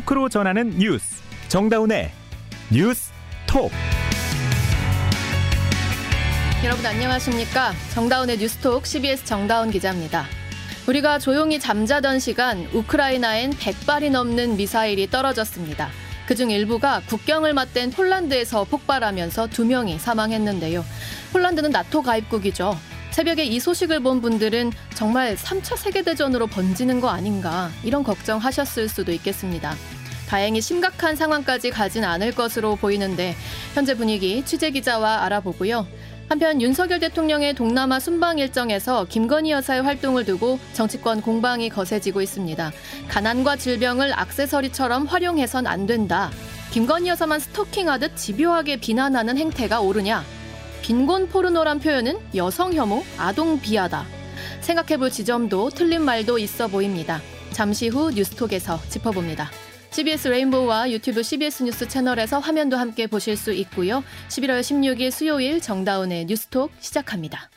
토크로 전하는 뉴스 정다운의 뉴스 톡 여러분 안녕하십니까 정다운의 뉴스톡 CBS 정다운 기자입니다. 우리가 조용히 잠자던 시간 우크라이나엔 100발이 넘는 미사일이 떨어졌습니다. 그중 일부가 국경을 맞댄 폴란드에서 폭발하면서 두 명이 사망했는데요. 폴란드는 나토 가입국이죠. 새벽에 이 소식을 본 분들은 정말 3차 세계대전으로 번지는 거 아닌가 이런 걱정하셨을 수도 있겠습니다. 다행히 심각한 상황까지 가진 않을 것으로 보이는데 현재 분위기 취재 기자와 알아보고요. 한편 윤석열 대통령의 동남아 순방 일정에서 김건희 여사의 활동을 두고 정치권 공방이 거세지고 있습니다. 가난과 질병을 악세서리처럼 활용해선 안 된다. 김건희 여사만 스토킹하듯 집요하게 비난하는 행태가 옳으냐? 빈곤 포르노란 표현은 여성 혐오, 아동 비하다. 생각해볼 지점도 틀린 말도 있어 보입니다. 잠시 후 뉴스톡에서 짚어봅니다. CBS 레인보우와 유튜브 CBS 뉴스 채널에서 화면도 함께 보실 수 있고요. 11월 16일 수요일 정다운의 뉴스톡 시작합니다.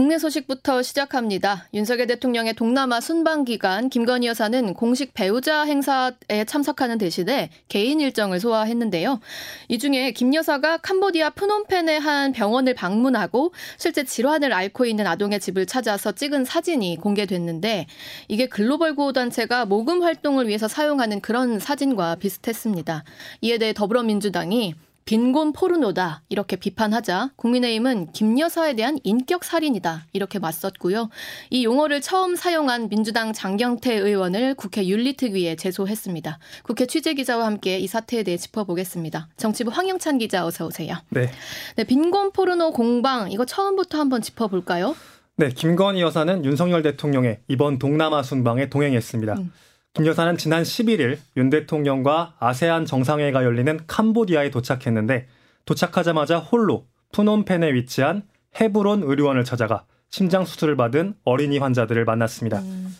국내 소식부터 시작합니다. 윤석열 대통령의 동남아 순방 기간 김건희 여사는 공식 배우자 행사에 참석하는 대신에 개인 일정을 소화했는데요. 이 중에 김 여사가 캄보디아 프놈펜의 한 병원을 방문하고 실제 질환을 앓고 있는 아동의 집을 찾아서 찍은 사진이 공개됐는데 이게 글로벌 구호 단체가 모금 활동을 위해서 사용하는 그런 사진과 비슷했습니다. 이에 대해 더불어민주당이 빈곤 포르노다 이렇게 비판하자 국민의힘은 김 여사에 대한 인격 살인이다 이렇게 맞섰고요. 이 용어를 처음 사용한 민주당 장경태 의원을 국회 윤리특위에 제소했습니다. 국회 취재 기자와 함께 이 사태에 대해 짚어보겠습니다. 정치부 황영찬 기자 어서 오세요. 네. 네, 빈곤 포르노 공방 이거 처음부터 한번 짚어볼까요? 네, 김건희 여사는 윤석열 대통령의 이번 동남아 순방에 동행했습니다. 음. 김 여사는 지난 11일 윤 대통령과 아세안 정상회가 열리는 캄보디아에 도착했는데 도착하자마자 홀로 푸놈펜에 위치한 헤브론 의료원을 찾아가 심장 수술을 받은 어린이 환자들을 만났습니다. 음.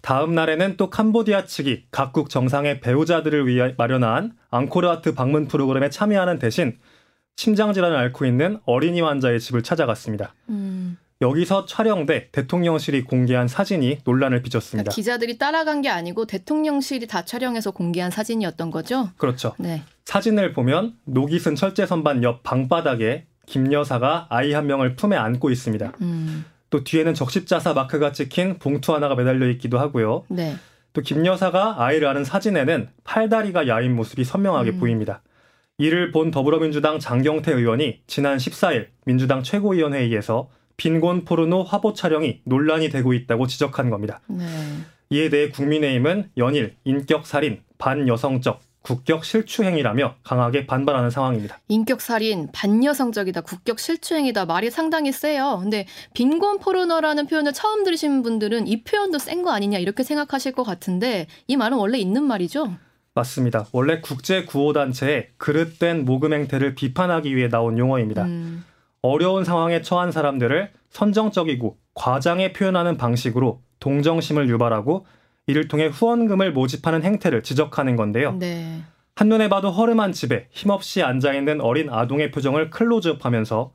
다음 날에는 또 캄보디아 측이 각국 정상의 배우자들을 위해 마련한 앙코르와트 방문 프로그램에 참여하는 대신 심장 질환을 앓고 있는 어린이 환자의 집을 찾아갔습니다. 음. 여기서 촬영돼 대통령실이 공개한 사진이 논란을 빚었습니다. 그러니까 기자들이 따라간 게 아니고 대통령실이 다 촬영해서 공개한 사진이었던 거죠? 그렇죠. 네. 사진을 보면 녹이 쓴 철제 선반 옆 방바닥에 김 여사가 아이 한 명을 품에 안고 있습니다. 음. 또 뒤에는 적십자사 마크가 찍힌 봉투 하나가 매달려 있기도 하고요. 네. 또 김 여사가 아이를 안은 사진에는 팔다리가 야인 모습이 선명하게 음. 보입니다. 이를 본 더불어민주당 장경태 의원이 지난 14일 민주당 최고위원회의에서 빈곤 포르노 화보 촬영이 논란이 되고 있다고 지적한 겁니다. 네. 이에 대해 국민의힘은 연일 인격 살인, 반여성적, 국격 실추행위라며 강하게 반발하는 상황입니다. 인격 살인, 반여성적이다, 국격 실추행위다 말이 상당히 세요. 근데 빈곤 포르노라는 표현을 처음 들으신 분들은 이 표현도 센 거 아니냐 이렇게 생각하실 것 같은데 이 말은 원래 있는 말이죠. 맞습니다. 원래 국제 구호 단체의 그릇된 모금 행태를 비판하기 위해 나온 용어입니다. 음. 어려운 상황에 처한 사람들을 선정적이고 과장해 표현하는 방식으로 동정심을 유발하고 이를 통해 후원금을 모집하는 행태를 지적하는 건데요. 네. 한눈에 봐도 허름한 집에 힘없이 앉아있는 어린 아동의 표정을 클로즈업하면서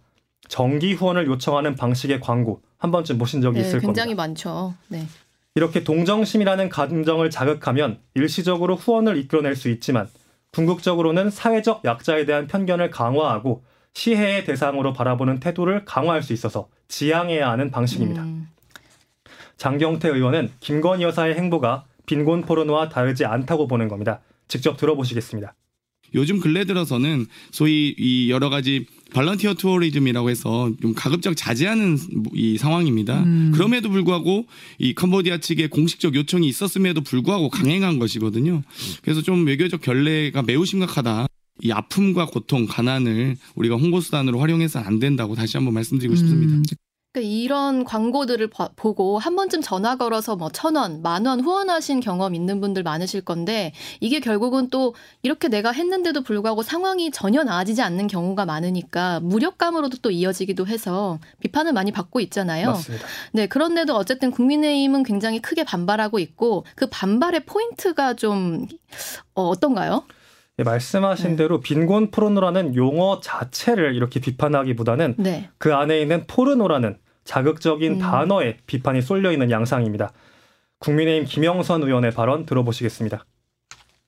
정기 후원을 요청하는 방식의 광고 한 번쯤 보신 적이 네, 있을 굉장히 겁니다. 굉장히 많죠. 네. 이렇게 동정심이라는 감정을 자극하면 일시적으로 후원을 이끌어낼 수 있지만 궁극적으로는 사회적 약자에 대한 편견을 강화하고 시혜의 대상으로 바라보는 태도를 강화할 수 있어서 지양해야 하는 방식입니다. 음. 장경태 의원은 김건희 여사의 행보가 빈곤 포르노와 다르지 않다고 보는 겁니다. 직접 들어보시겠습니다. 요즘 근래 들어서는 소위 이 여러 가지 volunteer tourism이라고 해서 좀 가급적 자제하는 이 상황입니다. 음. 그럼에도 불구하고 이 캄보디아 측의 공식적 요청이 있었음에도 불구하고 강행한 것이거든요. 그래서 좀 외교적 결례가 매우 심각하다. 이 아픔과 고통, 가난을 우리가 홍보 수단으로 활용해서는 안 된다고 다시 한번 말씀드리고 싶습니다. 음. 그러니까 이런 광고들을 보고 한 번쯤 전화 걸어서 뭐 천 원, 만 원 후원하신 경험 있는 분들 많으실 건데 이게 결국은 또 이렇게 내가 했는데도 불구하고 상황이 전혀 나아지지 않는 경우가 많으니까 무력감으로도 또 이어지기도 해서 비판을 많이 받고 있잖아요. 맞습니다. 네, 그런데도 어쨌든 국민의힘은 굉장히 크게 반발하고 있고 그 반발의 포인트가 좀 어, 어떤가요? 네, 말씀하신 네. 대로 빈곤 포르노라는 용어 자체를 이렇게 비판하기보다는 네. 그 안에 있는 포르노라는 자극적인 음. 단어에 비판이 쏠려 있는 양상입니다. 국민의힘 김영선 의원의 발언 들어보시겠습니다.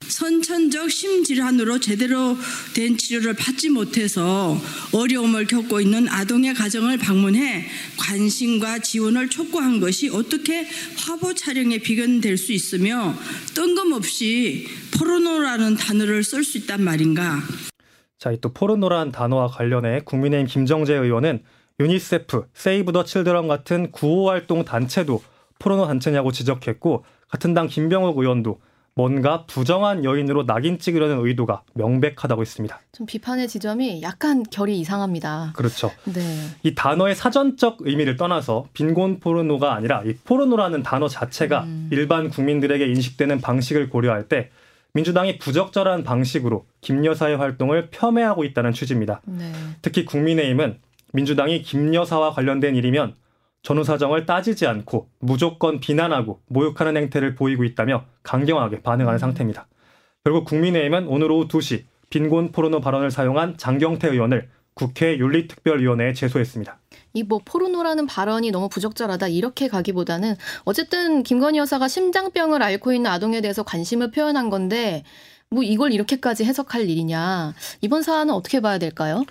선천적 심질환으로 제대로 된 치료를 받지 못해서 어려움을 겪고 있는 아동의 가정을 방문해 관심과 지원을 촉구한 것이 어떻게 화보 촬영에 비견될 수 있으며 뜬금없이 포르노라는 단어를 쓸 수 있단 말인가. 자, 이 또 포르노라는 단어와 관련해 국민의힘 김정재 의원은 유니세프, 세이브 더 칠드런 같은 구호 활동 단체도 포르노 단체냐고 지적했고 같은 당 김병욱 의원도 뭔가 부정한 여인으로 낙인 찍으려는 의도가 명백하다고 했습니다. 좀 비판의 지점이 약간 결이 이상합니다. 그렇죠. 네. 이 단어의 사전적 의미를 떠나서 빈곤 포르노가 아니라 이 포르노라는 단어 자체가 음. 일반 국민들에게 인식되는 방식을 고려할 때 민주당이 부적절한 방식으로 김 여사의 활동을 폄훼하고 있다는 취지입니다. 네. 특히 국민의힘은 민주당이 김 여사와 관련된 일이면 전후 사정을 따지지 않고 무조건 비난하고 모욕하는 행태를 보이고 있다며 강경하게 반응하는 음. 상태입니다. 결국 국민의힘은 오늘 오후 2시 빈곤 포르노 발언을 사용한 장경태 의원을 국회 윤리특별위원회에 제소했습니다. 이뭐 포르노라는 발언이 너무 부적절하다 이렇게 가기보다는 어쨌든 김건희 여사가 심장병을 앓고 있는 아동에 대해서 관심을 표현한 건데 뭐 이걸 이렇게까지 해석할 일이냐 이번 사안은 어떻게 봐야 될까요?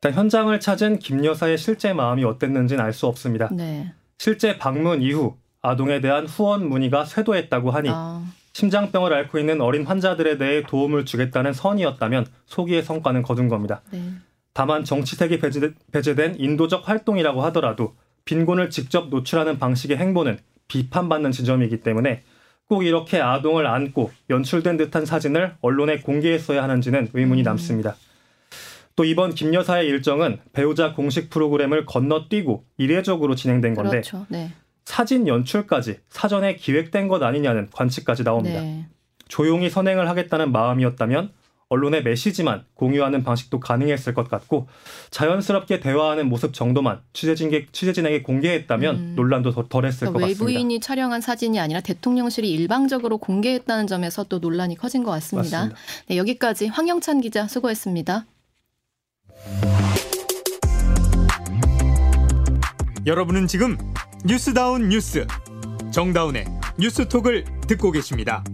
일단 현장을 찾은 김 여사의 실제 마음이 어땠는지는 알 수 없습니다. 네. 실제 방문 이후 아동에 대한 후원 문의가 쇄도했다고 하니 아, 심장병을 앓고 있는 어린 환자들에 대해 도움을 주겠다는 선이었다면 소기의 성과는 거둔 겁니다. 네. 다만 정치색이 배제- 배제된 인도적 활동이라고 하더라도 빈곤을 직접 노출하는 방식의 행보는 비판받는 지점이기 때문에 꼭 이렇게 아동을 안고 연출된 듯한 사진을 언론에 공개했어야 하는지는 의문이 음. 남습니다. 또 이번 김 여사의 일정은 배우자 공식 프로그램을 건너뛰고 이례적으로 진행된 건데 그렇죠. 네. 사진 연출까지 사전에 기획된 것 아니냐는 관측까지 나옵니다. 네. 조용히 선행을 하겠다는 마음이었다면 언론의 메시지만 공유하는 방식도 가능했을 것 같고 자연스럽게 대화하는 모습 정도만 취재진에게, 취재진에게 공개했다면 음. 논란도 더 덜했을 그러니까 것 같습니다. 외부인이 촬영한 사진이 아니라 대통령실이 일방적으로 공개했다는 점에서 또 논란이 커진 것 같습니다. 맞습니다. 네, 여기까지 황영찬 기자 수고했습니다. 여러분은 지금 뉴스다운 뉴스 정다운의 뉴스톡을 듣고 계십니다.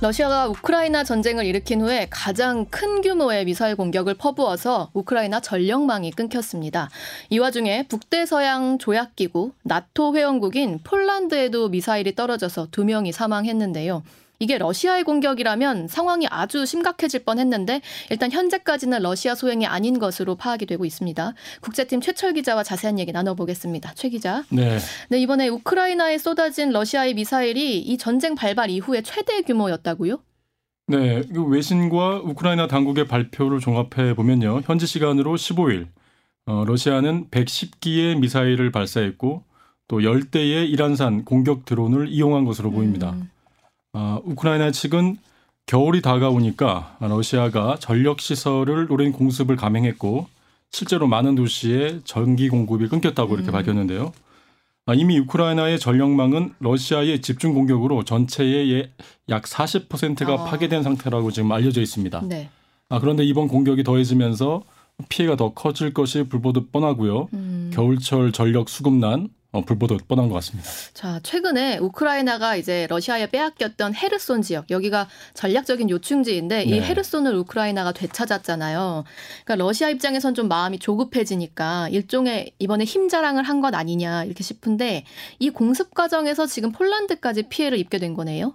러시아가 우크라이나 전쟁을 일으킨 후에 가장 큰 규모의 미사일 공격을 퍼부어서 우크라이나 전력망이 끊겼습니다. 이 와중에 북대서양 조약기구 나토 회원국인 폴란드에도 미사일이 떨어져서 두 명이 사망했는데요. 이게 러시아의 공격이라면 상황이 아주 심각해질 뻔했는데 일단 현재까지는 러시아 소행이 아닌 것으로 파악이 되고 있습니다. 국제팀 최철 기자와 자세한 얘기 나눠보겠습니다. 최 기자. 네. 네, 이번에 우크라이나에 쏟아진 러시아의 미사일이 이 전쟁 발발 이후에 최대 규모였다고요? 네. 그 외신과 우크라이나 당국의 발표를 종합해 보면요. 현지 시간으로 15일 어, 러시아는 110기의 미사일을 발사했고 또 10대의 이란산 공격 드론을 이용한 것으로 보입니다. 음, 아, 우크라이나 측은 겨울이 다가오니까 러시아가 전력 시설을 노린 공습을 감행했고 실제로 많은 도시에 전기 공급이 끊겼다고 이렇게 음. 밝혔는데요. 아, 이미 우크라이나의 전력망은 러시아의 집중 공격으로 전체의 예- 약 40%가 아. 파괴된 상태라고 지금 알려져 있습니다. 네. 아, 그런데 이번 공격이 더해지면서 피해가 더 커질 것이 불보듯 뻔하고요. 음. 겨울철 전력 수급난 어, 불보듯 뻔한 것 같습니다. 자, 최근에 우크라이나가 이제 러시아에 빼앗겼던 헤르손 지역, 여기가 전략적인 요충지인데 이 네. 헤르손을 우크라이나가 되찾았잖아요. 그러니까 러시아 입장에선 좀 마음이 조급해지니까 일종의 이번에 힘 자랑을 한 것 아니냐 이렇게 싶은데 이 공습 과정에서 지금 폴란드까지 피해를 입게 된 거네요.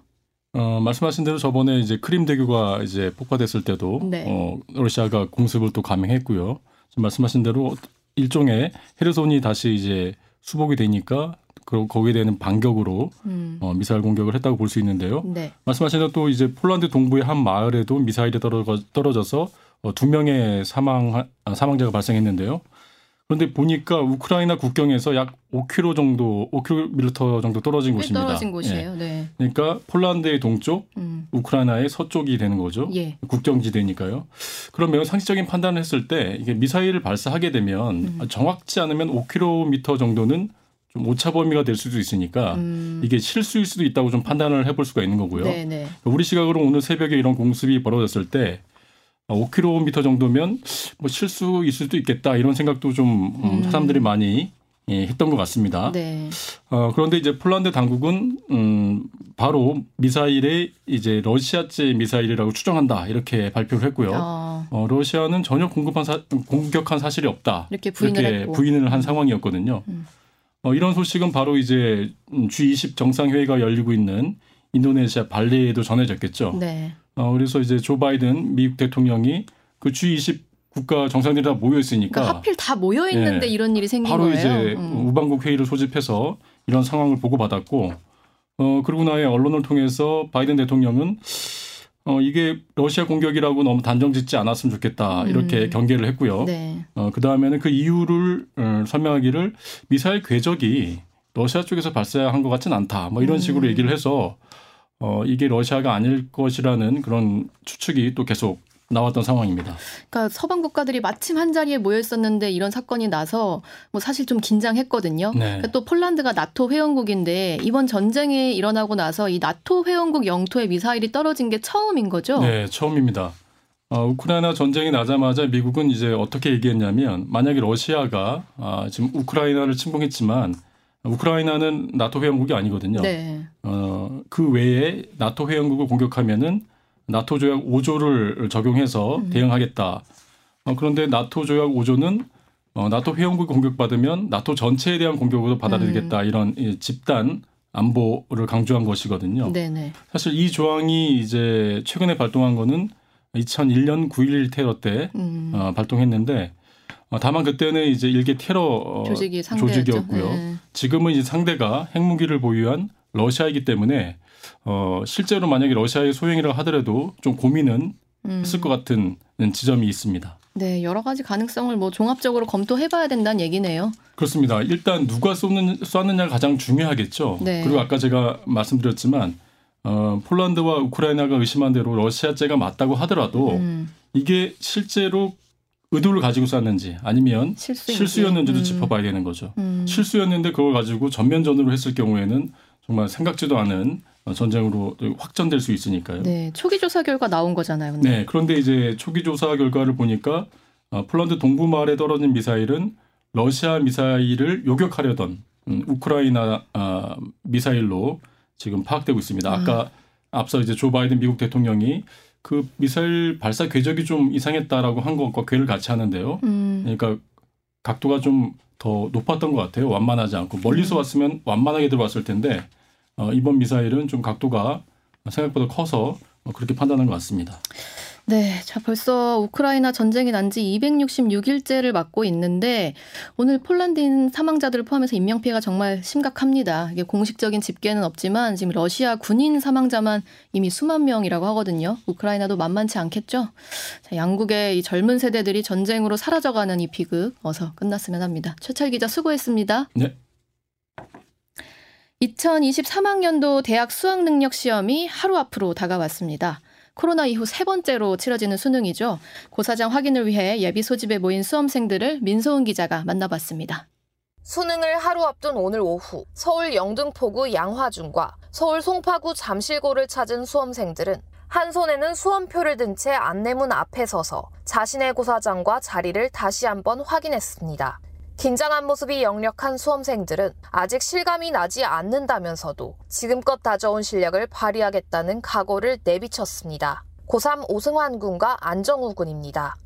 어, 말씀하신 대로 저번에 이제 크림 대교가 이제 폭파됐을 때도 네. 어, 러시아가 공습을 또 감행했고요. 지금 말씀하신 대로 일종의 헤르손이 다시 이제 수복이 되니까 그 거기에 대한 반격으로 음. 어, 미사일 공격을 했다고 볼 수 있는데요. 네. 말씀하신 대로 또 이제 폴란드 동부의 한 마을에도 미사일이 떨어져, 떨어져서 어, 두 명의 사망 아, 사망자가 발생했는데요. 그런데 보니까 우크라이나 국경에서 약 5km 정도, 5km 정도 떨어진 꽤 곳입니다. 떨어진 예. 곳이에요. 네. 그러니까 폴란드의 동쪽, 음. 우크라이나의 서쪽이 되는 거죠. 예. 국경지대니까요. 그런 매우 상식적인 판단을 했을 때 이게 미사일을 발사하게 되면 음. 정확치 않으면 5km 정도는 좀 오차 범위가 될 수도 있으니까 음. 이게 실수일 수도 있다고 좀 판단을 해볼 수가 있는 거고요. 네, 네. 우리 시각으로 오늘 새벽에 이런 공습이 벌어졌을 때 5km 정도면 뭐 실수일 수도 있겠다 이런 생각도 좀 음, 음. 사람들이 많이 예, 했던 것 같습니다. 네. 어, 그런데 이제 폴란드 당국은 음, 바로 미사일에 이제 러시아제 미사일이라고 추정한다 이렇게 발표를 했고요. 어, 어, 러시아는 전혀 공급한 사, 공격한 사실이 없다. 이렇게 부인을 이렇게 했고. 부인을 한 상황이었거든요. 음. 어, 이런 소식은 바로 이제 음, G20 정상회의가 열리고 있는 인도네시아 발리에도 전해졌겠죠. 네. 어, 그래서 이제 조 바이든 미국 대통령이 그 G20 국가 정상들이 다 모여 있으니까 그러니까 하필 다 모여 있는데 예. 이런 일이 생긴 바로 거예요. 이제 음. 우방국 회의를 소집해서 이런 상황을 보고받았고 어 그러고 나에 언론을 통해서 바이든 대통령은 어 이게 러시아 공격이라고 너무 단정짓지 않았으면 좋겠다 이렇게 음. 경계를 했고요. 네. 어 그 다음에는 그 이유를 어, 설명하기를 미사일 궤적이 러시아 쪽에서 발사한 것 같진 않다. 뭐 이런 식으로 음. 얘기를 해서 어 이게 러시아가 아닐 것이라는 그런 추측이 또 계속 나왔던 상황입니다. 그러니까 서방 국가들이 마침 한 자리에 모여 있었는데 이런 사건이 나서 뭐 사실 좀 긴장했거든요. 네. 그러니까 또 폴란드가 나토 회원국인데 이번 전쟁이 일어나고 나서 이 나토 회원국 영토에 미사일이 떨어진 게 처음인 거죠. 네, 처음입니다. 어, 우크라이나 전쟁이 나자마자 미국은 이제 어떻게 얘기했냐면 만약에 러시아가 아, 지금 우크라이나를 침공했지만 우크라이나는 나토 회원국이 아니거든요. 네. 어, 그 외에 나토 회원국을 공격하면은 나토 조약 5조를 적용해서 음. 대응하겠다. 어, 그런데 나토 조약 5조는 어, 나토 회원국이 공격받으면 나토 전체에 대한 공격으로 음. 받아들이겠다 이런 이 집단 안보를 강조한 것이거든요. 네네. 사실 이 조항이 이제 최근에 발동한 거는 2001년 9.11 테러 때 음. 어, 발동했는데 어, 다만 그때는 이제 일개 테러 어, 조직이. 조직이었고요. 네. 지금은 이제 상대가 핵무기를 보유한 러시아이기 때문에 어, 실제로 만약에 러시아의 소행이라고 하더라도 좀 고민은 음. 했을 것 같은 지점이 있습니다. 네, 여러 가지 가능성을 뭐 종합적으로 검토해봐야 된다는 얘기네요. 그렇습니다. 일단 누가 쏘는, 쏘느냐가 가장 중요하겠죠. 네. 그리고 아까 제가 말씀드렸지만 어, 폴란드와 우크라이나가 의심한 대로 러시아제가 맞다고 하더라도 음, 이게 실제로 의도를 가지고 쐈는지 아니면 실수인지. 실수였는지도 음. 짚어봐야 되는 거죠. 음. 실수였는데 그걸 가지고 전면전으로 했을 경우에는 정말 생각지도 않은 전쟁으로 확전될 수 있으니까요. 네, 초기 조사 결과 나온 거잖아요. 근데. 네, 그런데 이제 초기 조사 결과를 보니까 어, 폴란드 동부 마을에 떨어진 미사일은 러시아 미사일을 요격하려던 음, 우크라이나 아, 미사일로 지금 파악되고 있습니다. 아까 앞서 이제 조 바이든 미국 대통령이 그 미사일 발사 궤적이 좀 이상했다라고 한 것과 궤를 같이 하는데요. 음, 그러니까 각도가 좀 더 높았던 것 같아요. 완만하지 않고 멀리서 왔으면 완만하게 들어왔을 텐데 어, 이번 미사일은 좀 각도가 생각보다 커서 어, 그렇게 판단한 것 같습니다. 네, 자 벌써 우크라이나 전쟁이 난 지 266일째를 맞고 있는데 오늘 폴란드인 사망자들을 포함해서 인명 피해가 정말 심각합니다. 이게 공식적인 집계는 없지만 지금 러시아 군인 사망자만 이미 수만 명이라고 하거든요. 우크라이나도 만만치 않겠죠. 자, 양국의 이 젊은 세대들이 전쟁으로 사라져가는 이 비극 어서 끝났으면 합니다. 최철 기자 수고했습니다. 네. 2023학년도 대학 수학 능력 시험이 하루 앞으로 다가왔습니다. 코로나 이후 세 번째로 치러지는 수능이죠. 고사장 확인을 위해 예비 소집에 모인 수험생들을 민소은 기자가 만나봤습니다. 수능을 하루 앞둔 오늘 오후 서울 영등포구 양화중과 서울 송파구 잠실고를 찾은 수험생들은 한 손에는 수험표를 든 채 안내문 앞에 서서 자신의 고사장과 자리를 다시 한번 확인했습니다. 긴장한 모습이 역력한 수험생들은 아직 실감이 나지 않는다면서도 지금껏 다져온 실력을 발휘하겠다는 각오를 내비쳤습니다. 고3 오승환 군과 안정우 군입니다.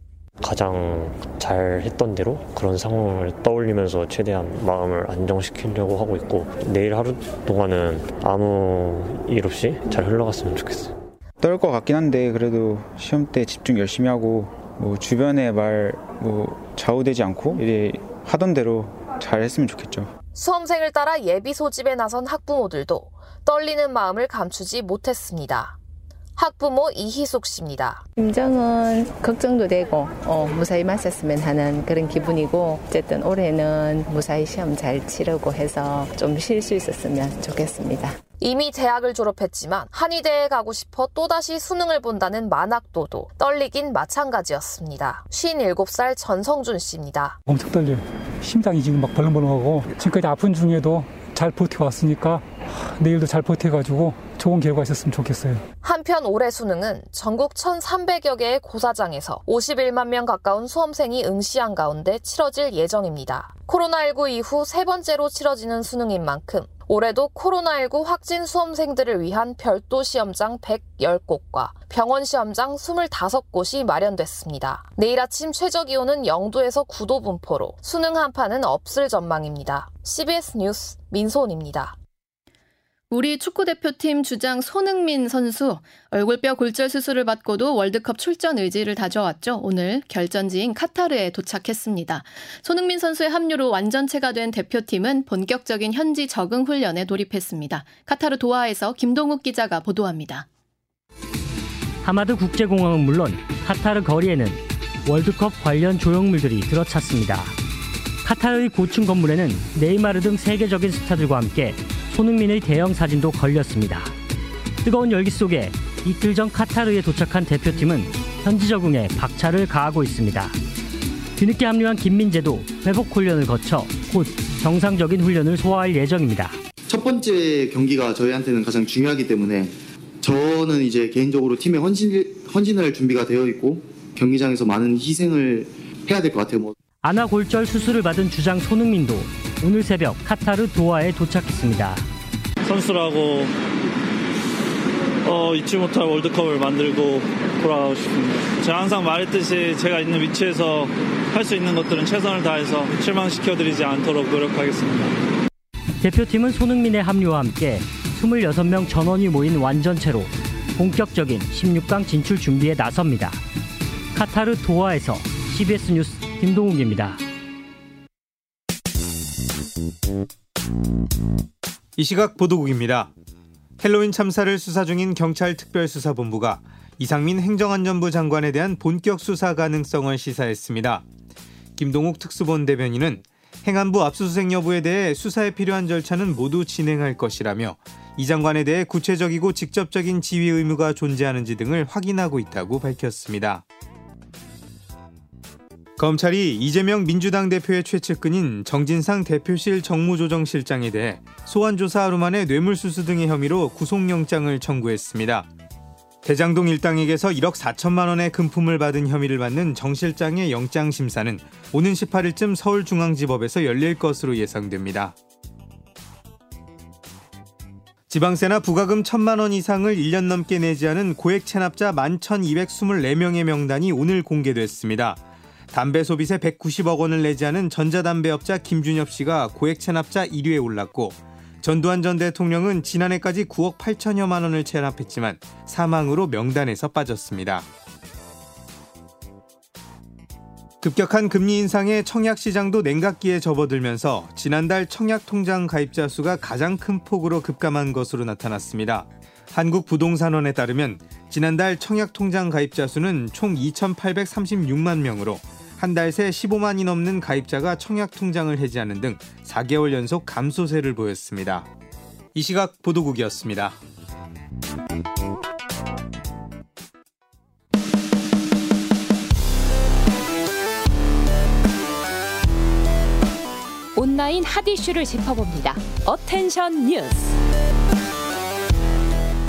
가장 잘 했던 대로 그런 상황을 떠올리면서 최대한 마음을 안정시키려고 하고 있고 내일 하루 동안은 아무 일 없이 잘 흘러갔으면 좋겠어요. 떨 것 같긴 한데 그래도 시험 때 집중 열심히 하고 뭐 주변의 말 뭐 좌우되지 않고 이제 하던 대로 잘 했으면 좋겠죠. 수험생을 따라 예비 소집에 나선 학부모들도 떨리는 마음을 감추지 못했습니다. 학부모 이희숙 씨입니다. 심정은 걱정도 되고 어, 무사히 마쳤으면 하는 그런 기분이고 어쨌든 올해는 무사히 시험 잘 치르고 해서 좀 쉴 수 있었으면 좋겠습니다. 이미 대학을 졸업했지만 한의대에 가고 싶어 또다시 수능을 본다는 만학도도 떨리긴 마찬가지였습니다. 57살 전성준 씨입니다. 엄청 떨려요. 심장이 지금 막 벌렁벌렁하고 지금까지 아픈 중에도 잘 버텨왔으니까 내일도 잘 버텨가지고 좋은 결과 있었으면 좋겠어요. 한편 올해 수능은 전국 1,300여 개의 고사장에서 51만 명 가까운 수험생이 응시한 가운데 치러질 예정입니다. 코로나19 이후 세 번째로 치러지는 수능인 만큼 올해도 코로나19 확진 수험생들을 위한 별도 시험장 110곳과 병원 시험장 25곳이 마련됐습니다. 내일 아침 최저 기온은 0도에서 9도 분포로 수능 한파는 없을 전망입니다. CBS 뉴스 민소은입니다. 우리 축구대표팀 주장 손흥민 선수 얼굴뼈 골절 수술을 받고도 월드컵 출전 의지를 다져왔죠. 오늘 결전지인 카타르에 도착했습니다. 손흥민 선수의 합류로 완전체가 된 대표팀은 본격적인 현지 적응 훈련에 돌입했습니다. 카타르 도하에서 김동욱 기자가 보도합니다. 하마드 국제공항은 물론 카타르 거리에는 월드컵 관련 조형물들이 들어찼습니다. 카타르의 고층 건물에는 네이마르 등 세계적인 스타들과 함께 손흥민의 대형 사진도 걸렸습니다. 뜨거운 열기 속에 이틀 전 카타르에 도착한 대표팀은 현지 적응에 박차를 가하고 있습니다. 뒤늦게 합류한 김민재도 회복 훈련을 거쳐 곧 정상적인 훈련을 소화할 예정입니다. 첫 번째 경기가 저희한테는 가장 중요하기 때문에 저는 이제 개인적으로 팀에 헌신, 헌신할 준비가 되어 있고 경기장에서 많은 희생을 해야 될 것 같아요. 뭐. 아나 골절 수술을 받은 주장 손흥민도 오늘 새벽 카타르 도하에 도착했습니다. 선수라고 어, 잊지 못할 월드컵을 만들고 돌아가고 싶습니다. 제가 항상 말했듯이 제가 있는 위치에서 할 수 있는 것들은 최선을 다해서 실망시켜드리지 않도록 노력하겠습니다. 대표팀은 손흥민의 합류와 함께 26명 전원이 모인 완전체로 본격적인 16강 진출 준비에 나섭니다. 카타르 도하에서 CBS 뉴스 김동욱입니다. 이 시각 보도국입니다. 헬로윈 참사를 수사 중인 경찰 특별수사본부가 이상민 행정안전부 장관에 대한 본격 수사 가능성을 시사했습니다. 김동욱 특수본 대변인은 행안부 압수수색 여부에 대해 수사에 필요한 절차는 모두 진행할 것이라며 이 장관에 대해 구체적이고 직접적인 지휘 의무가 존재하는지 등을 확인하고 있다고 밝혔습니다. 검찰이 이재명 민주당 대표의 최측근인 정진상 대표실 정무조정실장에 대해 소환조사 하루 만에 뇌물수수 등의 혐의로 구속영장을 청구했습니다. 대장동 일당에게서 1억 4천만 원의 금품을 받은 혐의를 받는 정 실장의 영장 심사는 오는 18일쯤 서울중앙지법에서 열릴 것으로 예상됩니다. 지방세나 부가금 1천만 원 이상을 1년 넘게 내지 않은 고액 체납자 11,224명의 명단이 오늘 공개됐습니다. 담배 소비세 190억 원을 내지 않은 전자담배업자 김준엽 씨가 고액 체납자 1위에 올랐고 전두환 전 대통령은 지난해까지 9억 8천여만 원을 체납했지만 사망으로 명단에서 빠졌습니다. 급격한 금리 인상에 청약 시장도 냉각기에 접어들면서 지난달 청약 통장 가입자 수가 가장 큰 폭으로 급감한 것으로 나타났습니다. 한국부동산원에 따르면 지난달 청약 통장 가입자 수는 총 2,836만 명으로 한 달 새 15만이 넘는 가입자가 청약 통장을 해지하는 등 4개월 연속 감소세를 보였습니다. 이 시각 보도국이었습니다. 온라인 핫 이슈를 짚어봅니다. Attention 뉴스.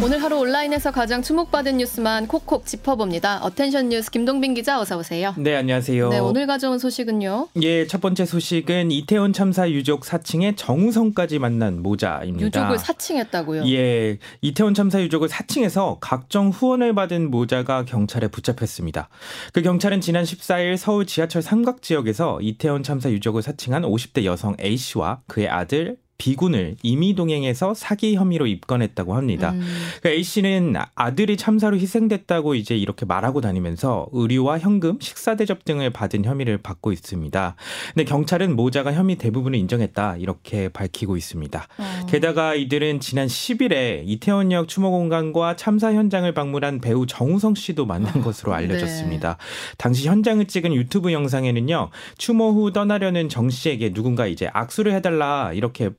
오늘 하루 온라인에서 가장 주목받은 뉴스만 콕콕 짚어봅니다. Attention 뉴스 김동빈 기자 어서 오세요. 네, 안녕하세요. 네, 오늘 가져온 소식은요. 예, 첫 번째 소식은 이태원 참사 유족 사칭에 정우성까지 만난 모자입니다. 유족을 사칭했다고요? 예, 이태원 참사 유족을 사칭해서 각종 후원을 받은 모자가 경찰에 붙잡혔습니다. 그 경찰은 지난 14일 서울 지하철 삼각 지역에서 이태원 참사 유족을 사칭한 50대 여성 A 씨와 그의 아들 비군을 임의 동행해서 사기 혐의로 입건했다고 합니다. 음. 그러니까 A 씨는 아들이 참사로 희생됐다고 이제 이렇게 말하고 다니면서 의류와 현금, 식사 대접 등을 받은 혐의를 받고 있습니다. 근데 경찰은 모자가 혐의 대부분을 인정했다 이렇게 밝히고 있습니다. 어. 게다가 이들은 지난 10일에 이태원역 추모 공간과 참사 현장을 방문한 배우 정우성 씨도 만난 것으로 알려졌습니다. 네. 당시 현장을 찍은 유튜브 영상에는요 추모 후 떠나려는 정 씨에게 누군가 이제 악수를 해달라 이렇게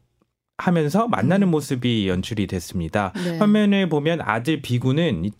하면서 만나는 모습이 연출이 됐습니다. 네. 화면을 보면 아들 비구는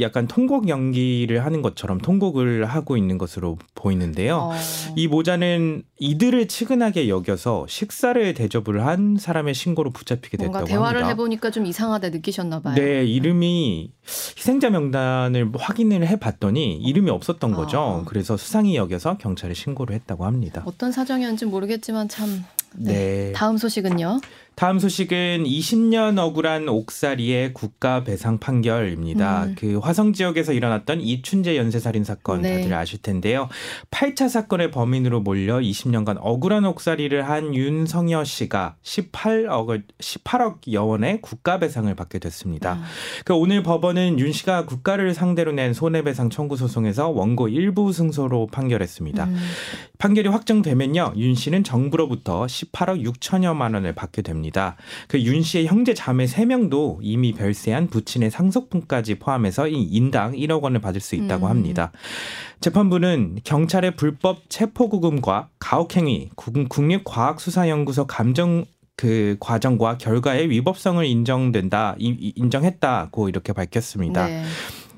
약간 통곡 연기를 하는 것처럼 통곡을 하고 있는 것으로 보이는데요. 어. 이 모자는 이들을 치근하게 여겨서 식사를 대접을 한 사람의 신고로 붙잡히게 뭔가 됐다고 대화를 합니다. 해보니까 좀 이상하다 느끼셨나 봐요. 네, 이름이 희생자 명단을 확인을 해봤더니 이름이 없었던 거죠. 그래서 수상이 여겨서 경찰에 신고를 했다고 합니다. 어떤 사정이었는지 모르겠지만 참. 네. 네. 다음 소식은요. 다음 소식은 20년 억울한 옥살이의 국가 배상 판결입니다. 음. 그 화성 지역에서 일어났던 이춘재 연쇄살인 사건 네. 다들 아실 텐데요. 8차 사건의 범인으로 몰려 20년간 억울한 옥살이를 한 윤성여 씨가 18억 18억 여원의 국가 배상을 받게 됐습니다. 그 오늘 법원은 윤 씨가 국가를 상대로 낸 손해배상 청구 소송에서 원고 일부 승소로 판결했습니다. 판결이 확정되면요, 윤 씨는 정부로부터 18억 6천여만 원을 받게 됩니다. 그 윤 씨의 형제 자매 3명도 이미 별세한 부친의 상속분까지 포함해서 이 인당 1억 원을 받을 수 있다고 음. 합니다. 재판부는 경찰의 불법 체포구금과 가혹행위, 국- 국립과학수사연구소 감정 그 과정과 결과의 위법성을 인정된다, 이- 인정했다고 이렇게 밝혔습니다. 네.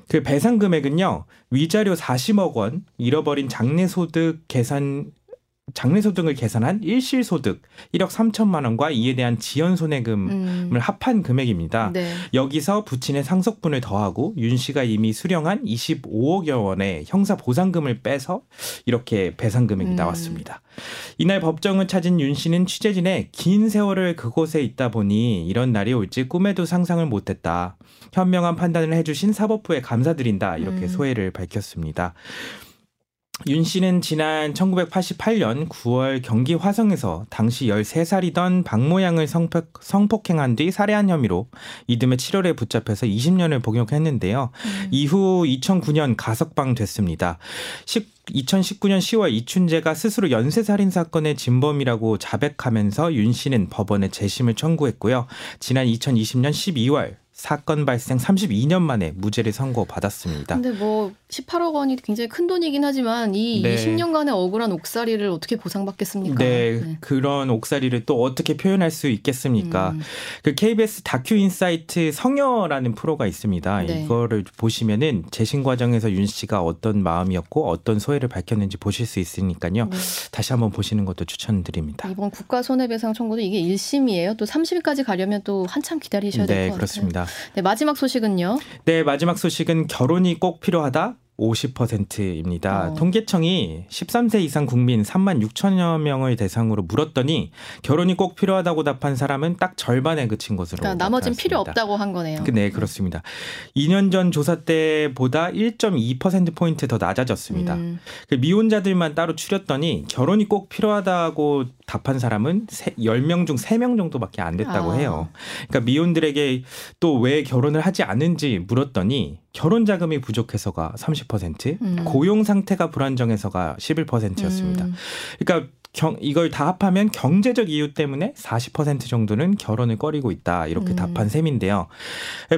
그 배상 금액은요 위자료 40억 원, 잃어버린 장래소득 계산 장래소득을 계산한 일실소득 1억 3천만 원과 이에 대한 지연 손해금을 음. 합한 금액입니다. 네. 여기서 부친의 상속분을 더하고 윤 씨가 이미 수령한 25억여 원의 형사 보상금을 빼서 이렇게 배상 금액이 음. 나왔습니다. 이날 법정을 찾은 윤 씨는 취재진에 긴 세월을 그곳에 있다 보니 이런 날이 올지 꿈에도 상상을 못했다. 현명한 판단을 해주신 사법부에 감사드린다. 이렇게 음. 소회를 밝혔습니다. 윤 씨는 지난 1988년 9월 경기 화성에서 당시 13살이던 박모 양을 성폭, 성폭행한 뒤 살해한 혐의로 이듬해 7월에 붙잡혀서 20년을 복역했는데요. 이후 2009년 가석방 됐습니다. 2019년 10월 이춘재가 스스로 연쇄살인 사건의 진범이라고 자백하면서 윤 씨는 법원에 재심을 청구했고요. 지난 2020년 12월 사건 발생 32년 만에 무죄를 선고받았습니다. 근데 뭐 18억 원이 굉장히 큰 돈이긴 하지만 이 네. 20년간의 억울한 옥살이를 어떻게 보상받겠습니까? 네, 그런 옥살이를 또 어떻게 표현할 수 있겠습니까? 음. 그 KBS 다큐 인사이트 성여라는 프로가 있습니다. 네. 이거를 보시면은 재심 과정에서 윤 씨가 어떤 마음이었고 어떤 소회를 밝혔는지 보실 수 있으니까요. 네. 다시 한번 보시는 것도 추천드립니다. 이번 국가 손해배상 청구도 이게 1심이에요. 또 3심까지 가려면 또 한참 기다리셔야 될것 네, 같아요. 그렇습니다. 네, 마지막 소식은요. 네, 마지막 소식은 결혼이 꼭 필요하다. 50%입니다. 어. 통계청이 13세 이상 국민 3만 6천여 명을 대상으로 물었더니 결혼이 꼭 필요하다고 답한 사람은 딱 절반에 그친 것으로 그러니까 나머진 필요. 없다고 한 거네요. 그, 네, 그렇습니다. 2년 전 조사 때보다 1.2%포인트 더 낮아졌습니다. 음. 그 미혼자들만 따로 추렸더니 결혼이 꼭 필요하다고 답한 사람은 세- 10명 중 3명 정도밖에 안 됐다고 아. 해요. 그러니까 미혼들에게 또 왜 결혼을 하지 않는지 물었더니 결혼 자금이 부족해서가 30%, 음. 고용 상태가 불안정해서가 11%였습니다. 음. 그러니까 경, 이걸 다 합하면 경제적 이유 때문에 40% 정도는 결혼을 꺼리고 있다 이렇게 음. 답한 셈인데요.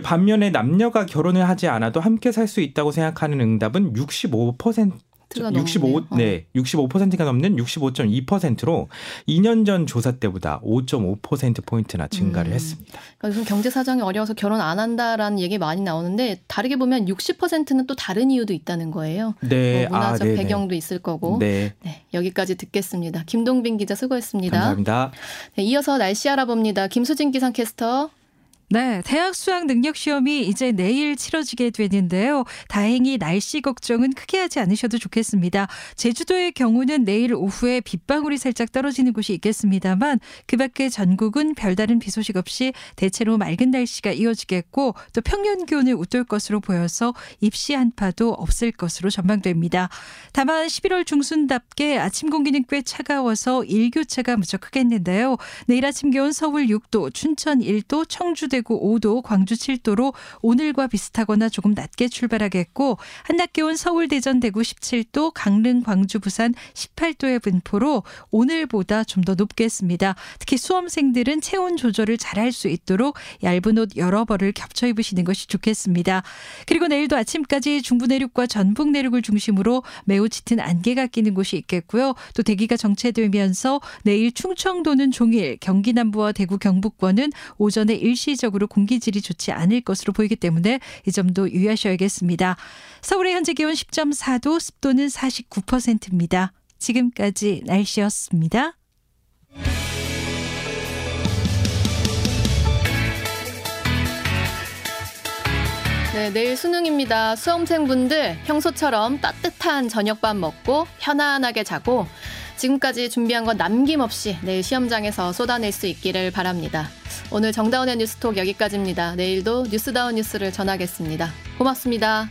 반면에 남녀가 결혼을 하지 않아도 함께 살 수 있다고 생각하는 응답은 65% 가 65, 넘네요. 어. 네, 65%가 넘는 65.2%로 2년 전 조사 때보다 5.5% 포인트나 증가를 음. 했습니다. 그러니까 요즘 경제 사정이 어려워서 결혼 안 한다라는 얘기 많이 나오는데 다르게 보면 60%는 또 다른 이유도 있다는 거예요. 네, 뭐 문화적 아. 배경도 있을 거고. 네, 네, 여기까지 듣겠습니다. 김동빈 기자 수고했습니다. 감사합니다. 네, 이어서 날씨 알아봅니다. 김수진 기상캐스터. 네, 대학 수학 능력 시험이 이제 내일 치러지게 되는데요. 다행히 날씨 걱정은 크게 하지 않으셔도 좋겠습니다. 제주도의 경우는 내일 오후에 빗방울이 살짝 떨어지는 곳이 있겠습니다만 그 밖에 전국은 별다른 비 소식 없이 대체로 맑은 날씨가 이어지겠고 또 평년 기온을 웃돌 것으로 보여서 입시 한파도 없을 것으로 전망됩니다. 다만 11월 중순답게 아침 공기는 꽤 차가워서 일교차가 무척 크겠는데요. 내일 아침 기온 서울 6도, 춘천 1도, 청주 대구 대구 5도, 광주 7도로 오늘과 비슷하거나 조금 낮게 출발하겠고 한낮 기온 서울, 대전, 대구 17도, 강릉, 광주, 부산 18도의 분포로 오늘보다 좀 더 높겠습니다. 특히 수험생들은 체온 조절을 잘할 수 있도록 얇은 옷 여러 벌을 겹쳐 입으시는 것이 좋겠습니다. 그리고 내일도 아침까지 중부 내륙과 전북 내륙을 중심으로 매우 짙은 안개가 끼는 곳이 있겠고요. 또 대기가 정체되면서 내일 충청도는 종일, 경기 남부와 대구 경북권은 오전에 일시 적으로 공기질이 좋지 않을 것으로 보이기 때문에 이 점도 유의하셔야겠습니다. 서울의 현재 기온 10.4도, 습도는 49%입니다. 지금까지 날씨였습니다. 네, 내일 수능입니다. 수험생분들 평소처럼 따뜻한 저녁밥 먹고 편안하게 자고 지금까지 준비한 건 남김없이 내일 시험장에서 쏟아낼 수 있기를 바랍니다. 오늘 정다운의 뉴스톡 여기까지입니다. 내일도 뉴스다운 뉴스를 전하겠습니다. 고맙습니다.